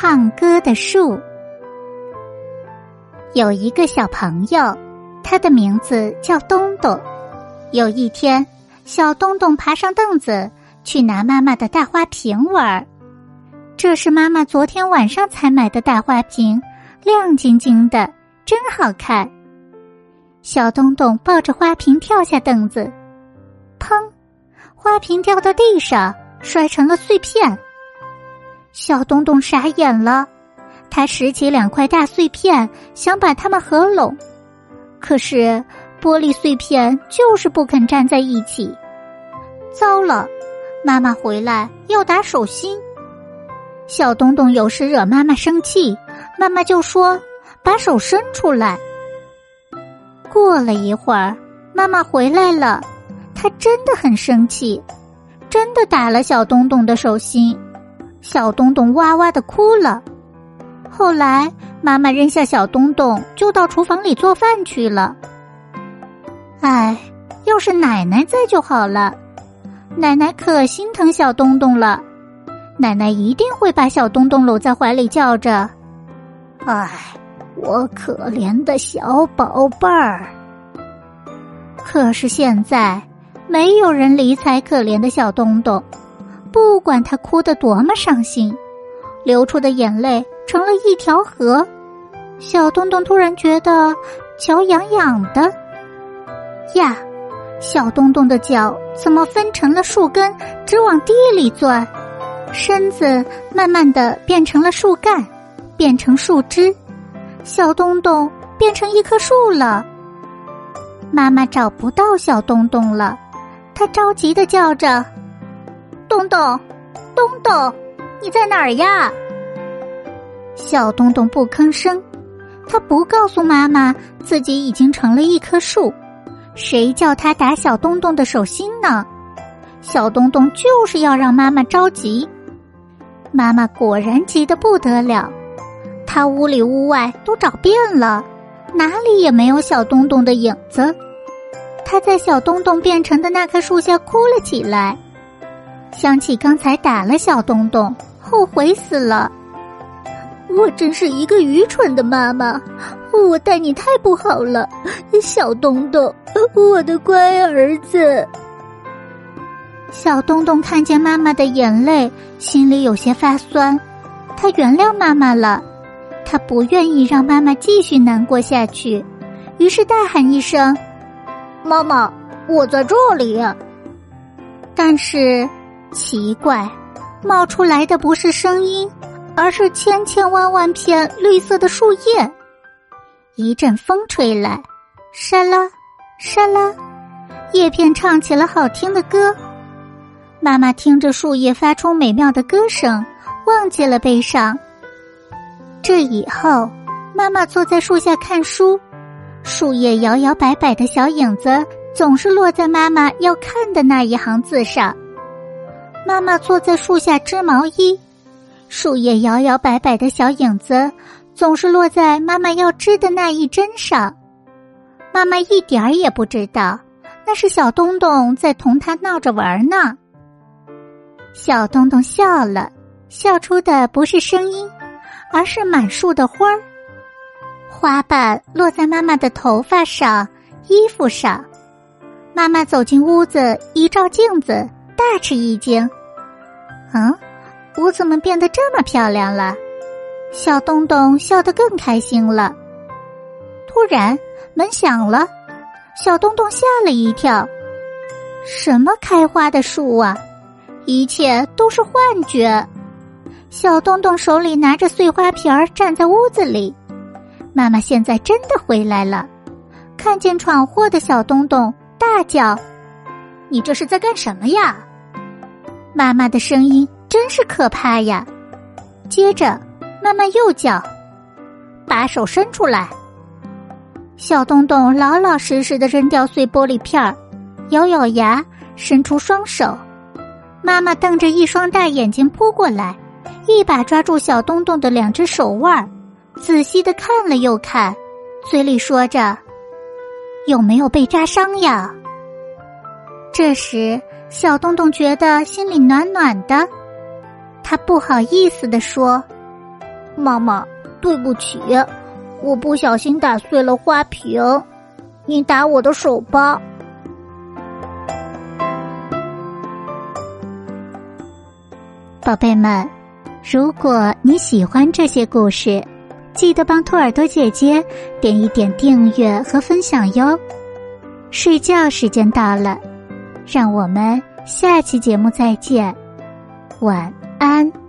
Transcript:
唱歌的树。有一个小朋友，他的名字叫东东。有一天，小东东爬上凳子去拿妈妈的大花瓶玩。这是妈妈昨天晚上才买的大花瓶，亮晶晶的，真好看。小东东抱着花瓶跳下凳子，砰！花瓶掉到地上，摔成了碎片。小东东傻眼了，他拾起两块大碎片，想把它们合拢，可是玻璃碎片就是不肯站在一起。糟了，妈妈回来要打手心。小东东有时惹妈妈生气，妈妈就说：“把手伸出来。”过了一会儿，妈妈回来了，她真的很生气，真的打了小东东的手心。小东东哇哇的哭了。后来，妈妈扔下小东东，就到厨房里做饭去了。唉，要是奶奶在就好了，奶奶可心疼小东东了，奶奶一定会把小东东搂在怀里，叫着：“唉，我可怜的小宝贝儿。”可是现在，没有人理睬可怜的小东东。不管他哭得多么伤心，流出的眼泪成了一条河。小东东突然觉得脚痒痒的，呀，小东东的脚怎么分成了树根，直往地里钻？身子慢慢的变成了树干，变成树枝，小东东变成一棵树了。妈妈找不到小东东了，她着急的叫着。东东，东东，你在哪儿呀？小东东不吭声，他不告诉妈妈自己已经成了一棵树。谁叫他打小东东的手心呢？小东东就是要让妈妈着急。妈妈果然急得不得了，她屋里屋外都找遍了，哪里也没有小东东的影子。她在小东东变成的那棵树下哭了起来。想起刚才打了小东东，后悔死了。我真是一个愚蠢的妈妈，我待你太不好了，小东东，我的乖儿子。小东东看见妈妈的眼泪，心里有些发酸。他原谅妈妈了，他不愿意让妈妈继续难过下去，于是大喊一声：“妈妈，我在这里。”但是。奇怪，冒出来的不是声音，而是千千万万片绿色的树叶。一阵风吹来，沙拉沙拉，叶片唱起了好听的歌。妈妈听着树叶发出美妙的歌声，忘记了悲伤。这以后，妈妈坐在树下看书，树叶摇摇摆摆的小影子总是落在妈妈要看的那一行字上。妈妈坐在树下织毛衣，树叶摇摇摆摆的小影子总是落在妈妈要织的那一针上。妈妈一点儿也不知道，那是小东东在同他闹着玩呢。小东东笑了，笑出的不是声音，而是满树的花儿。花瓣落在妈妈的头发上、衣服上。妈妈走进屋子，一照镜子，大吃一惊。嗯，我怎么变得这么漂亮了？小东东笑得更开心了。突然门响了，小东东吓了一跳。什么开花的树啊？一切都是幻觉。小东东手里拿着碎花瓶儿，站在屋子里。妈妈现在真的回来了，看见闯祸的小东东，大叫：“你这是在干什么呀？”妈妈的声音真是可怕呀！接着，妈妈又叫：“把手伸出来。”小东东老老实实的扔掉碎玻璃片儿，咬咬牙，伸出双手。妈妈瞪着一双大眼睛扑过来，一把抓住小东东的两只手腕，仔细的看了又看，嘴里说着：“有没有被扎伤呀？”这时。小洞洞觉得心里暖暖的，他不好意思的说：“妈妈，对不起，我不小心打碎了花瓶，你打我的手吧。宝贝们，如果你喜欢这些故事，记得帮兔耳朵姐姐点一点订阅和分享哟。睡觉时间到了，让我们下期节目再见，晚安。